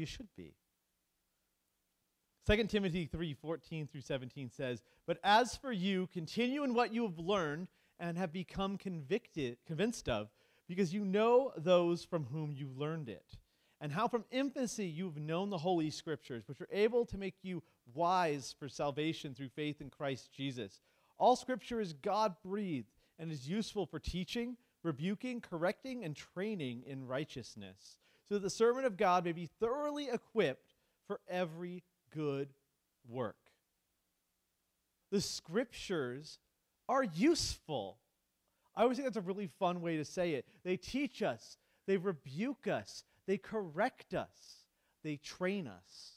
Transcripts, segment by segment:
you should be. 2 Timothy 3 14 through 17 says, But as for you, continue in what you have learned and have become convicted, convinced of, because you know those from whom you learned it, and how from infancy you have known the Holy Scriptures, which are able to make you wise for salvation through faith in Christ Jesus. All Scripture is God breathed and is useful for teaching, rebuking, correcting, and training in righteousness, so that the servant of God may be thoroughly equipped for every good work. The Scriptures are useful. I always think that's a really fun way to say it. They teach us, they rebuke us, they correct us, they train us.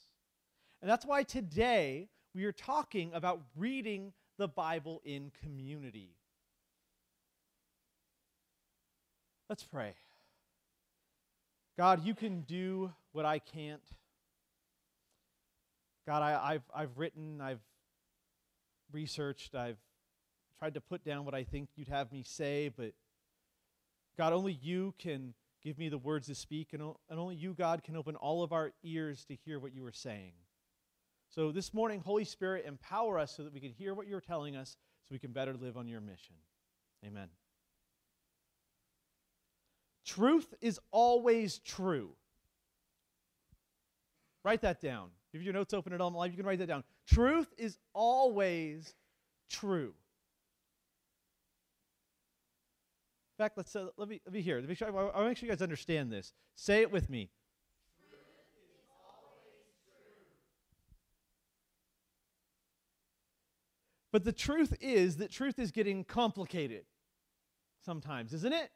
And that's why today we are talking about reading the Bible in community. Let's pray. God, you can do what I can't. God, I, have I've written, I've researched, I've tried to put down what I think you'd have me say, but God, only you can give me the words to speak, and, and only you, God, can open all of our ears to hear what you are saying. So this morning, Holy Spirit, empower us so that we can hear what you're telling us so we can better live on your mission. Amen. Truth is always true. Write that down. If your notes open at all in life, you can write that down. Truth is always true. In fact, let's uh, let me let me hear. Let me sure, I to make sure you guys understand this. Say it with me. But the truth is that truth is getting complicated sometimes, isn't it?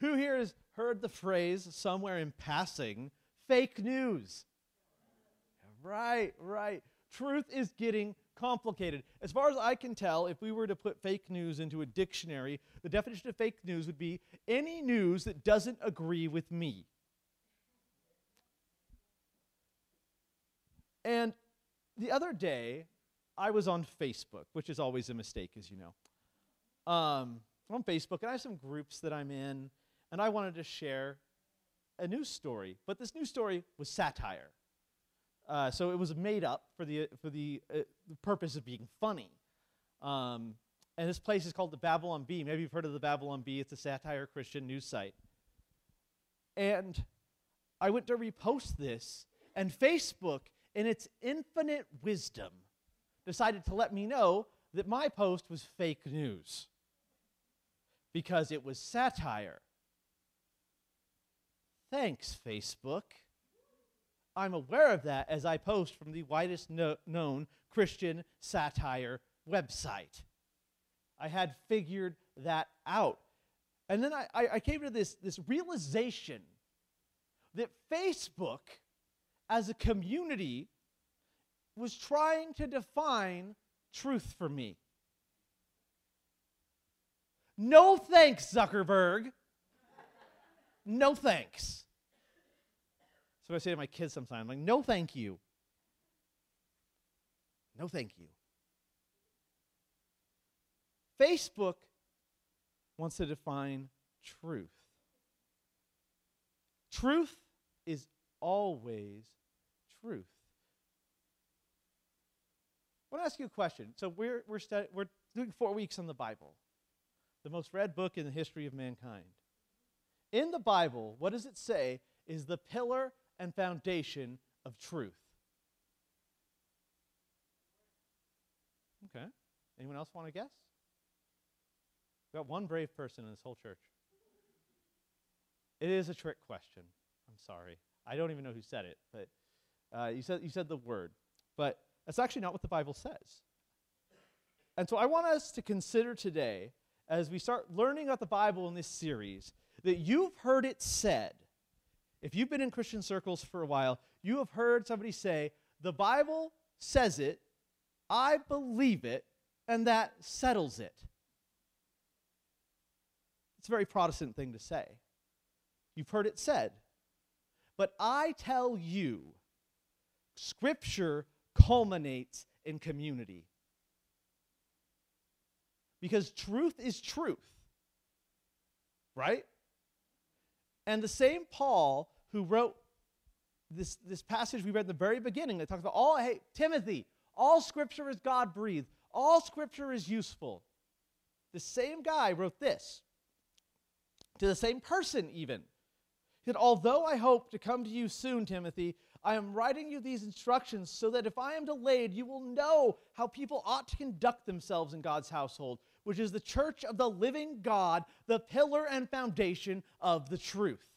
Who here has heard the phrase somewhere in passing, fake news? Right, right. Truth is getting complicated. As far as I can tell, if we were to put fake news into a dictionary, the definition of fake news would be any news that doesn't agree with me. And the other day, I was on Facebook, which is always a mistake, as you know. Um, on Facebook, and I have some groups that I'm in, and I wanted to share a news story. But this news story was satire. Uh, so it was made up for the, for the, uh, the purpose of being funny. Um, and this place is called the Babylon Bee. Maybe you've heard of the Babylon Bee. It's a satire Christian news site. And I went to repost this, and Facebook, in its infinite wisdom, decided to let me know that my post was fake news because it was satire. Thanks, Facebook. I'm aware of that as I post from the widest no- known Christian satire website. I had figured that out. And then I, I, came to this, this realization that Facebook, as a community, was trying to define truth for me. No thanks, Zuckerberg. No thanks. So I say to my kids sometimes, I'm like, no thank you. No thank you. Facebook wants to define truth. Truth is always truth. I want to ask you a question. So we're, we're, we're doing four weeks on the Bible, the most read book in the history of mankind. In the Bible, what does it say is the pillar and foundation of truth. Okay. Anyone else want to guess? We've got one brave person in this whole church. It is a trick question. I'm sorry. I don't even know who said it, but uh, you, said, you said the word. But that's actually not what the Bible says. And so I want us to consider today, as we start learning about the Bible in this series, that you've heard it said if you've been in Christian circles for a while, you have heard somebody say, The Bible says it, I believe it, and that settles it. It's a very Protestant thing to say. You've heard it said. But I tell you, Scripture culminates in community. Because truth is truth, right? And the same Paul who wrote this, this passage we read in the very beginning that talks about all, hey, Timothy, all scripture is God breathed, all scripture is useful. The same guy wrote this to the same person, even. He said, Although I hope to come to you soon, Timothy, I am writing you these instructions so that if I am delayed, you will know how people ought to conduct themselves in God's household, which is the church of the living God, the pillar and foundation of the truth.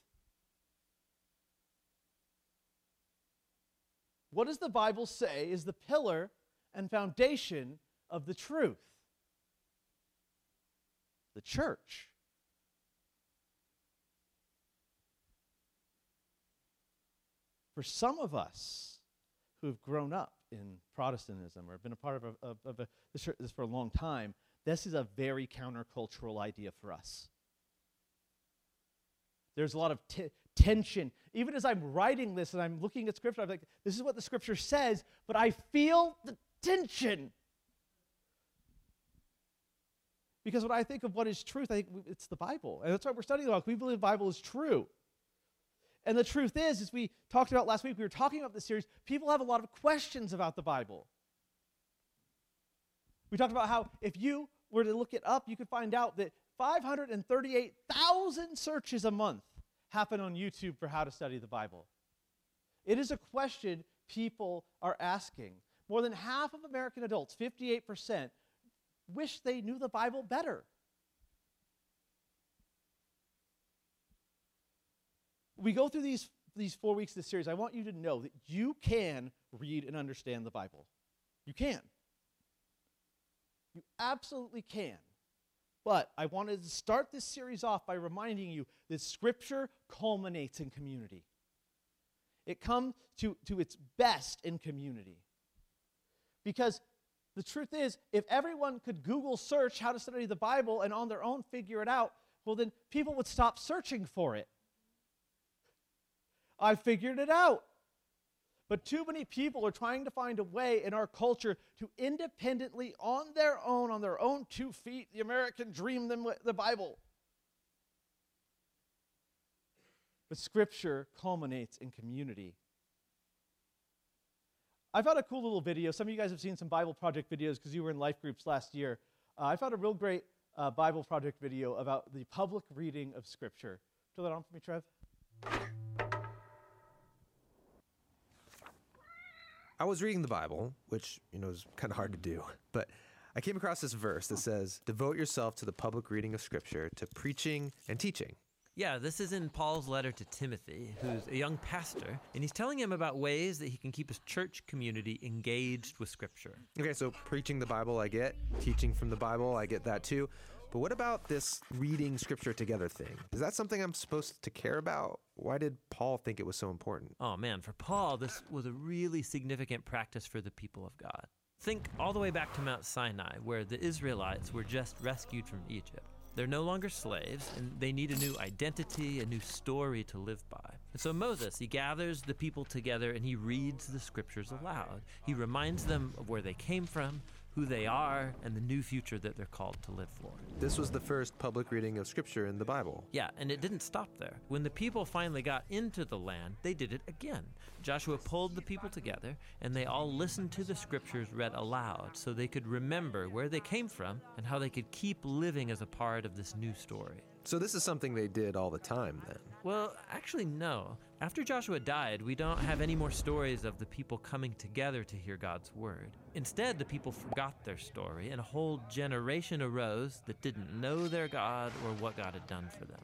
What does the Bible say is the pillar and foundation of the truth? The church. For some of us who have grown up in Protestantism or have been a part of, a, of, of a, this, this for a long time, this is a very countercultural idea for us. There's a lot of t- tension. Even as I'm writing this and I'm looking at scripture, I'm like, this is what the scripture says, but I feel the tension. Because when I think of what is truth, I think it's the Bible. And that's what we're studying the about. We believe the Bible is true. And the truth is, as we talked about last week, we were talking about this series, people have a lot of questions about the Bible. We talked about how if you were to look it up, you could find out that 538,000 searches a month happen on YouTube for how to study the Bible. It is a question people are asking. More than half of American adults, 58%, wish they knew the Bible better. We go through these, these four weeks of this series. I want you to know that you can read and understand the Bible. You can. You absolutely can. But I wanted to start this series off by reminding you that Scripture culminates in community. It comes to, to its best in community. Because the truth is, if everyone could Google search how to study the Bible and on their own figure it out, well, then people would stop searching for it. I figured it out. But too many people are trying to find a way in our culture to independently, on their own, on their own two feet, the American dream, them the Bible. But Scripture culminates in community. I found a cool little video. Some of you guys have seen some Bible Project videos because you were in life groups last year. Uh, I found a real great uh, Bible Project video about the public reading of Scripture. Turn that on for me, Trev. I was reading the Bible, which, you know, is kind of hard to do, but I came across this verse that says, Devote yourself to the public reading of Scripture, to preaching and teaching. Yeah, this is in Paul's letter to Timothy, who's a young pastor, and he's telling him about ways that he can keep his church community engaged with Scripture. Okay, so preaching the Bible, I get. Teaching from the Bible, I get that too. But what about this reading scripture together thing? Is that something I'm supposed to care about? Why did Paul think it was so important? Oh man, for Paul, this was a really significant practice for the people of God. Think all the way back to Mount Sinai, where the Israelites were just rescued from Egypt. They're no longer slaves, and they need a new identity, a new story to live by. And so Moses, he gathers the people together and he reads the scriptures aloud. He reminds them of where they came from, who they are, and the new future that they're called to live for. This was the first public reading of Scripture in the Bible. Yeah, and it didn't stop there. When the people finally got into the land, they did it again. Joshua pulled the people together, and they all listened to the Scriptures read aloud so they could remember where they came from and how they could keep living as a part of this new story. So, this is something they did all the time then? Well, actually, no. After Joshua died, we don't have any more stories of the people coming together to hear God's word. Instead, the people forgot their story, and a whole generation arose that didn't know their God or what God had done for them.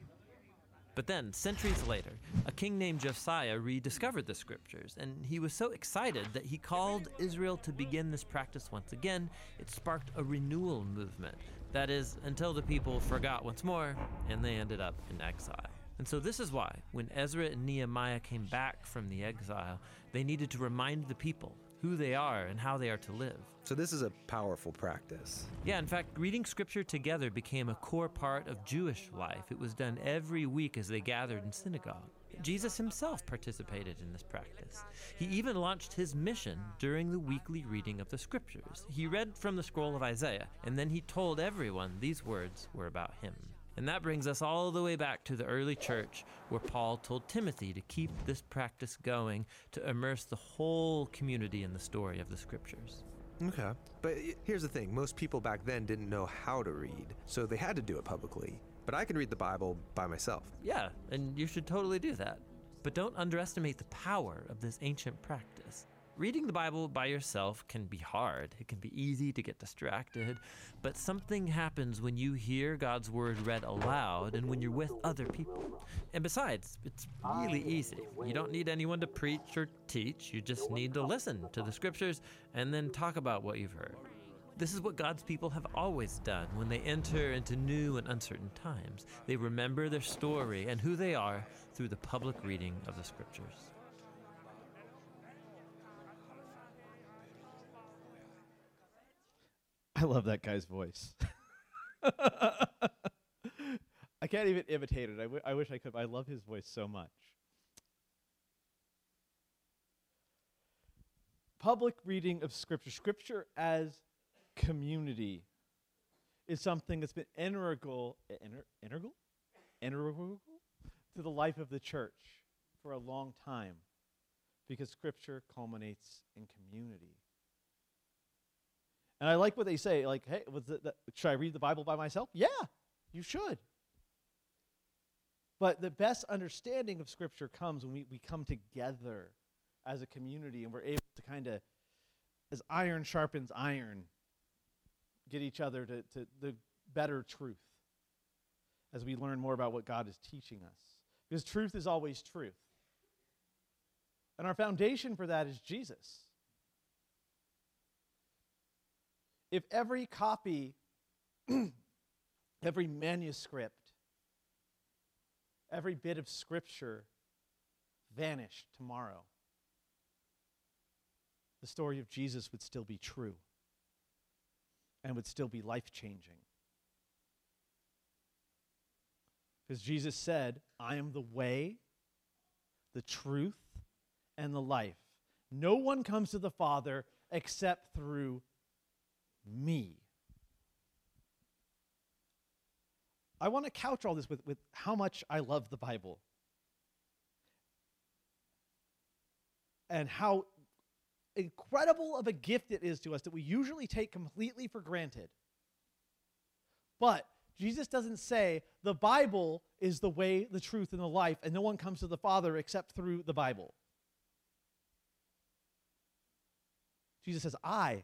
But then, centuries later, a king named Josiah rediscovered the scriptures, and he was so excited that he called Israel to begin this practice once again. It sparked a renewal movement that is, until the people forgot once more and they ended up in exile. And so this is why, when Ezra and Nehemiah came back from the exile, they needed to remind the people who they are and how they are to live. So this is a powerful practice. Yeah, in fact, reading scripture together became a core part of Jewish life. It was done every week as they gathered in synagogue. Jesus himself participated in this practice. He even launched his mission during the weekly reading of the scriptures. He read from the scroll of Isaiah, and then he told everyone these words were about him. And that brings us all the way back to the early church where Paul told Timothy to keep this practice going to immerse the whole community in the story of the scriptures. Okay. But here's the thing most people back then didn't know how to read, so they had to do it publicly. But I can read the Bible by myself. Yeah, and you should totally do that. But don't underestimate the power of this ancient practice. Reading the Bible by yourself can be hard. It can be easy to get distracted, but something happens when you hear God's word read aloud and when you're with other people. And besides, it's really easy. You don't need anyone to preach or teach. You just need to listen to the scriptures and then talk about what you've heard. This is what God's people have always done when they enter into new and uncertain times. They remember their story and who they are through the public reading of the scriptures. I love that guy's voice. I can't even imitate it. I, w- I wish I could. I love his voice so much. Public reading of Scripture, Scripture as community, is something that's been integral, integral, integral to the life of the church for a long time, because Scripture culminates in community. And I like what they say, like, hey, it the, should I read the Bible by myself? Yeah, you should. But the best understanding of Scripture comes when we, we come together as a community and we're able to kind of, as iron sharpens iron, get each other to, to the better truth as we learn more about what God is teaching us. Because truth is always truth. And our foundation for that is Jesus. if every copy, every manuscript, every bit of scripture vanished tomorrow, the story of Jesus would still be true and would still be life changing. Because Jesus said, I am the way, the truth, and the life. No one comes to the Father except through me. I want to couch all this with, with how much I love the Bible and how incredible of a gift it is to us that we usually take completely for granted. But Jesus doesn't say the Bible is the way, the truth, and the life, and no one comes to the Father except through the Bible. Jesus says, I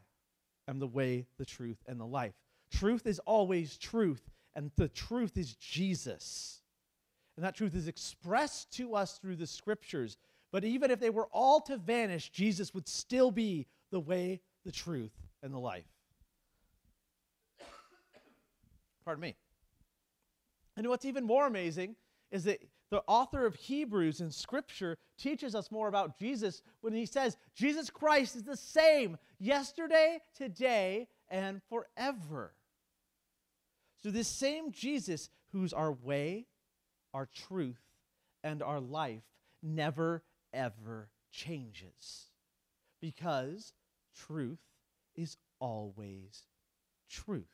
am the way, the truth, and the life. Truth is always truth, and the truth is Jesus. And that truth is expressed to us through the scriptures. But even if they were all to vanish, Jesus would still be the way, the truth, and the life. Pardon me. And what's even more amazing is that the author of Hebrews in Scripture teaches us more about Jesus when he says Jesus Christ is the same yesterday, today, and forever. So, this same Jesus, who's our way, our truth, and our life, never ever changes because truth is always truth.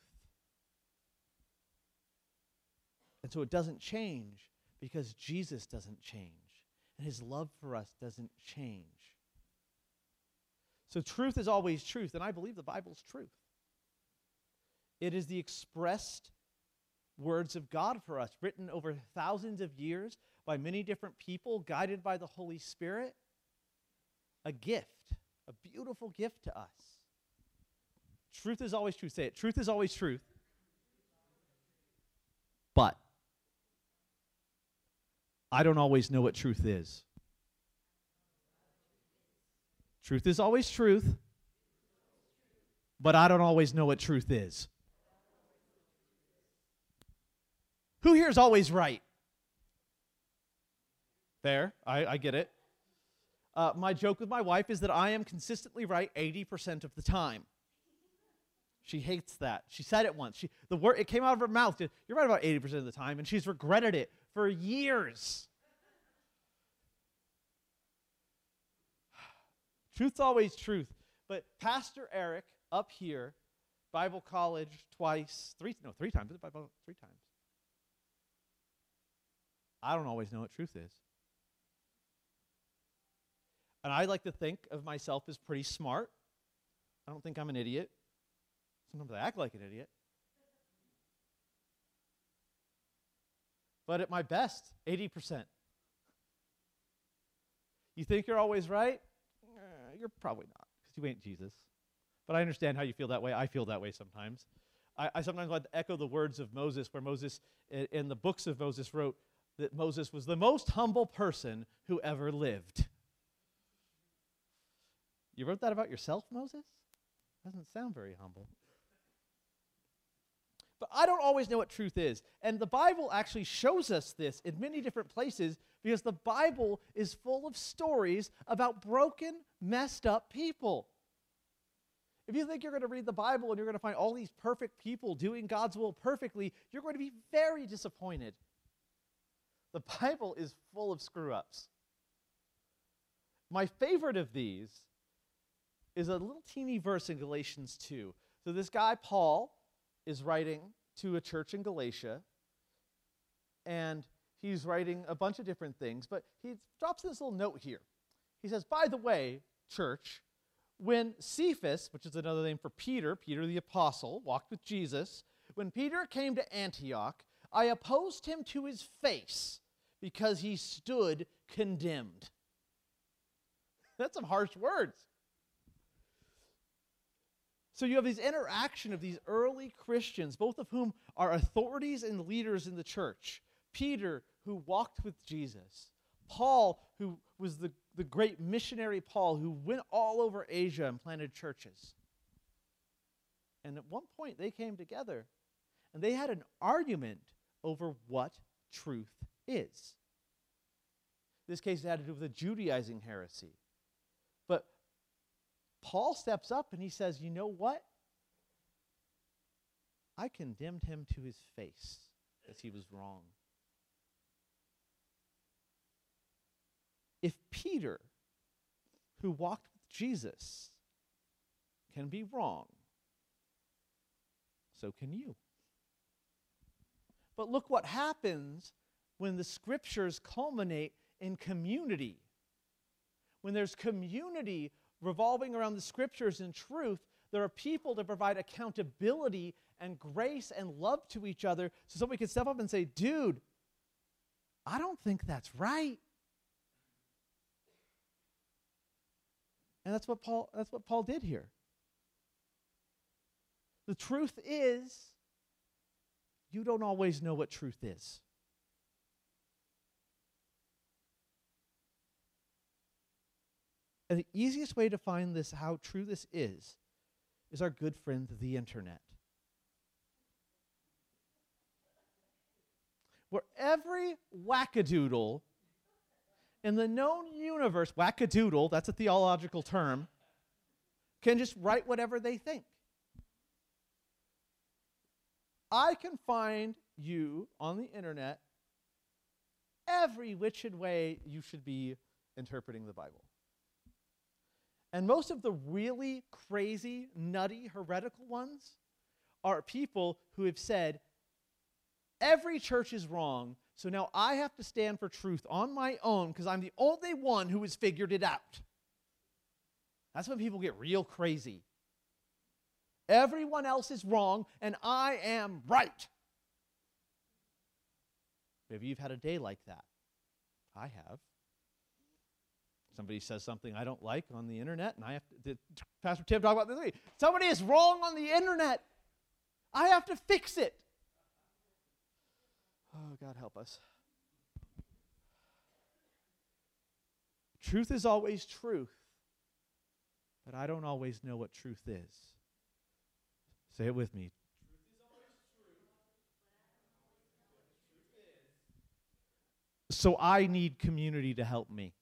And so it doesn't change because Jesus doesn't change and his love for us doesn't change. So truth is always truth, and I believe the Bible's truth. It is the expressed words of God for us, written over thousands of years by many different people, guided by the Holy Spirit. A gift, a beautiful gift to us. Truth is always truth. Say it. Truth is always truth. But I don't always know what truth is. Truth is always truth, but I don't always know what truth is. Who here is always right? There, I, I get it. Uh, my joke with my wife is that I am consistently right 80% of the time. She hates that. She said it once. She, the word it came out of her mouth. You're right about 80% of the time, and she's regretted it for years. Truth's always truth. But Pastor Eric up here, Bible college twice, three no, three times, Bible three times. I don't always know what truth is. And I like to think of myself as pretty smart. I don't think I'm an idiot. Sometimes I act like an idiot. But at my best, 80%. You think you're always right? Eh, you're probably not, because you ain't Jesus. But I understand how you feel that way. I feel that way sometimes. I, I sometimes like to echo the words of Moses, where Moses, in, in the books of Moses, wrote that Moses was the most humble person who ever lived. You wrote that about yourself, Moses? Doesn't sound very humble. But I don't always know what truth is. And the Bible actually shows us this in many different places because the Bible is full of stories about broken, messed up people. If you think you're going to read the Bible and you're going to find all these perfect people doing God's will perfectly, you're going to be very disappointed. The Bible is full of screw ups. My favorite of these is a little teeny verse in Galatians 2. So, this guy, Paul, is writing to a church in Galatia, and he's writing a bunch of different things, but he drops this little note here. He says, By the way, church, when Cephas, which is another name for Peter, Peter the apostle, walked with Jesus, when Peter came to Antioch, I opposed him to his face because he stood condemned. That's some harsh words. So you have this interaction of these early Christians, both of whom are authorities and leaders in the church. Peter, who walked with Jesus. Paul, who was the, the great missionary Paul, who went all over Asia and planted churches. And at one point, they came together and they had an argument over what truth is. this case, had to do with the Judaizing heresy. But Paul steps up and he says, You know what? I condemned him to his face as he was wrong. If Peter, who walked with Jesus, can be wrong, so can you. But look what happens when the scriptures culminate in community. When there's community revolving around the scriptures and truth, there are people to provide accountability and grace and love to each other so somebody can step up and say, dude, I don't think that's right. And that's what Paul that's what Paul did here. The truth is you don't always know what truth is. And the easiest way to find this, how true this is, is our good friend, the internet. Where every wackadoodle in the known universe, wackadoodle, that's a theological term, can just write whatever they think. I can find you on the internet every which way you should be interpreting the Bible. And most of the really crazy, nutty, heretical ones are people who have said, every church is wrong, so now I have to stand for truth on my own because I'm the only one who has figured it out. That's when people get real crazy. Everyone else is wrong, and I am right. Maybe you've had a day like that. I have. Somebody says something I don't like on the internet, and I have to, did Pastor Tim talk about this week. Somebody is wrong on the internet. I have to fix it. Oh, God help us. Truth is always truth, but I don't always know what truth is. Say it with me. So I need community to help me.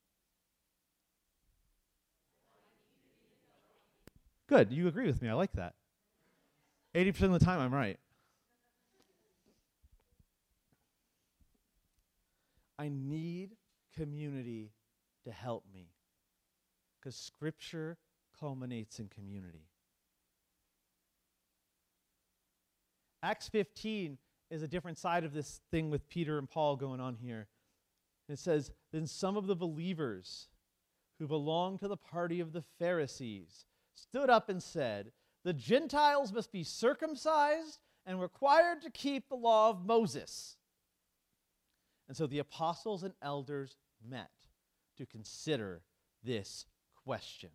Good. You agree with me. I like that. 80% of the time, I'm right. I need community to help me because Scripture culminates in community. Acts 15 is a different side of this thing with Peter and Paul going on here. It says, Then some of the believers who belonged to the party of the Pharisees stood up and said, The Gentiles must be circumcised and required to keep the law of Moses. And so the apostles and elders met to consider this question.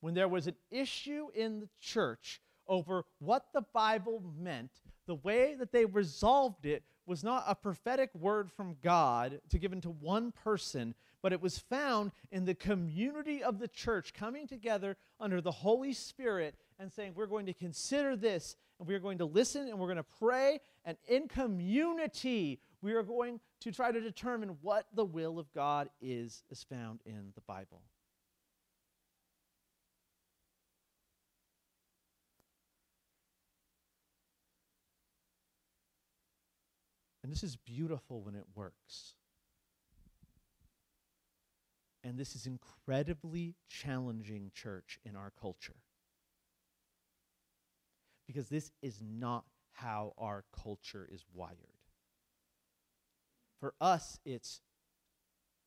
When there was an issue in the church over what the Bible meant, the way that they resolved it was not a prophetic word from God to given to one person, but it was found in the community of the church coming together under the Holy Spirit and saying, We're going to consider this, and we're going to listen, and we're going to pray, and in community, we are going to try to determine what the will of God is as found in the Bible. And this is beautiful when it works. And this is incredibly challenging, church, in our culture. Because this is not how our culture is wired. For us, it's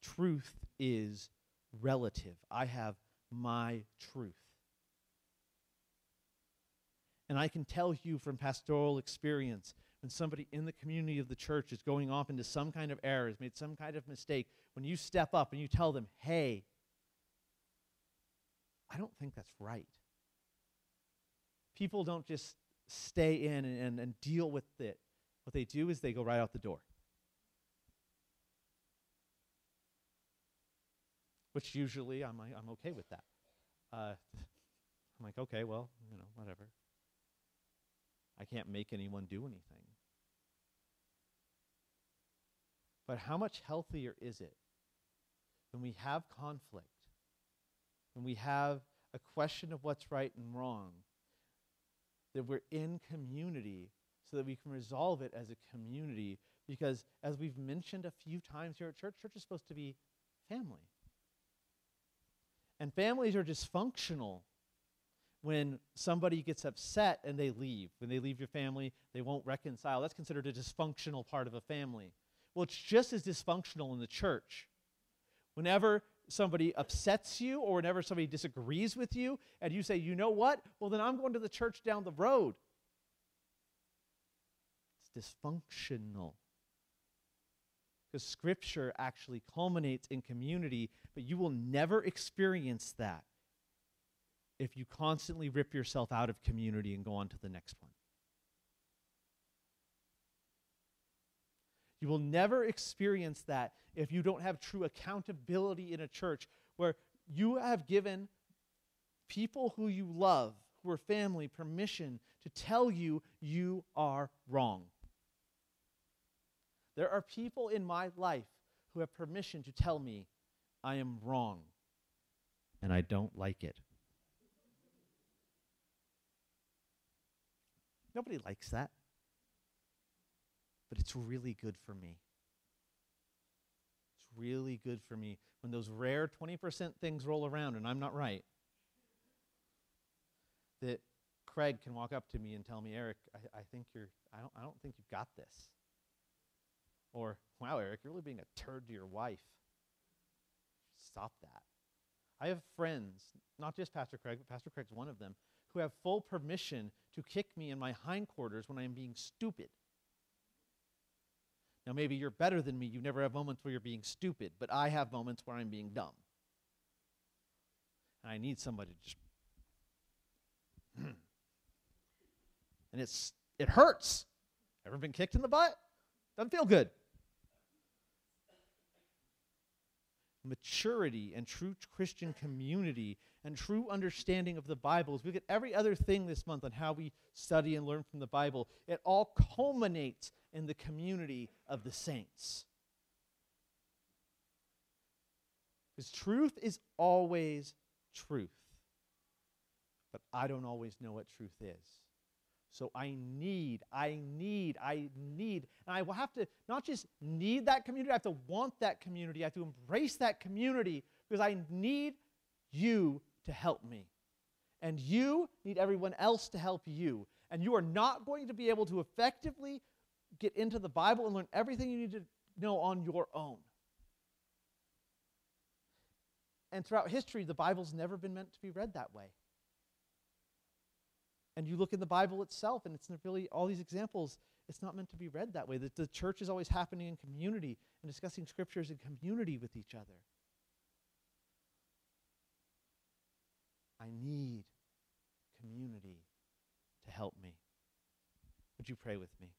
truth is relative. I have my truth. And I can tell you from pastoral experience when somebody in the community of the church is going off into some kind of error, has made some kind of mistake, when you step up and you tell them, hey, I don't think that's right. People don't just stay in and, and, and deal with it. What they do is they go right out the door. Which usually I'm, I'm okay with that. Uh, I'm like, okay, well, you know, whatever. I can't make anyone do anything. But how much healthier is it when we have conflict, when we have a question of what's right and wrong, that we're in community so that we can resolve it as a community? Because as we've mentioned a few times here at church, church is supposed to be family. And families are dysfunctional when somebody gets upset and they leave. When they leave your family, they won't reconcile. That's considered a dysfunctional part of a family. Well, it's just as dysfunctional in the church. Whenever somebody upsets you or whenever somebody disagrees with you and you say, you know what? Well, then I'm going to the church down the road. It's dysfunctional. Because scripture actually culminates in community, but you will never experience that if you constantly rip yourself out of community and go on to the next one. You will never experience that if you don't have true accountability in a church where you have given people who you love, who are family, permission to tell you you are wrong. There are people in my life who have permission to tell me I am wrong and I don't like it. Nobody likes that but it's really good for me. It's really good for me when those rare 20% things roll around and I'm not right. That Craig can walk up to me and tell me, Eric, I, I think you're, I don't, I don't think you've got this. Or, wow, Eric, you're really being a turd to your wife. Stop that. I have friends, not just Pastor Craig, but Pastor Craig's one of them, who have full permission to kick me in my hindquarters when I am being stupid. Now, maybe you're better than me. You never have moments where you're being stupid, but I have moments where I'm being dumb. And I need somebody to just. and it's it hurts. Ever been kicked in the butt? Doesn't feel good. Maturity and true Christian community and true understanding of the Bible, as we get every other thing this month on how we study and learn from the Bible, it all culminates in the community of the saints. Because truth is always truth. But I don't always know what truth is. So I need, I need, I need, and I will have to not just need that community, I have to want that community. I have to embrace that community because I need you to help me. And you need everyone else to help you. And you are not going to be able to effectively get into the Bible and learn everything you need to know on your own. And throughout history, the Bible's never been meant to be read that way. And you look in the Bible itself, and it's really all these examples, it's not meant to be read that way. The, the church is always happening in community and discussing scriptures in community with each other. I need community to help me. Would you pray with me?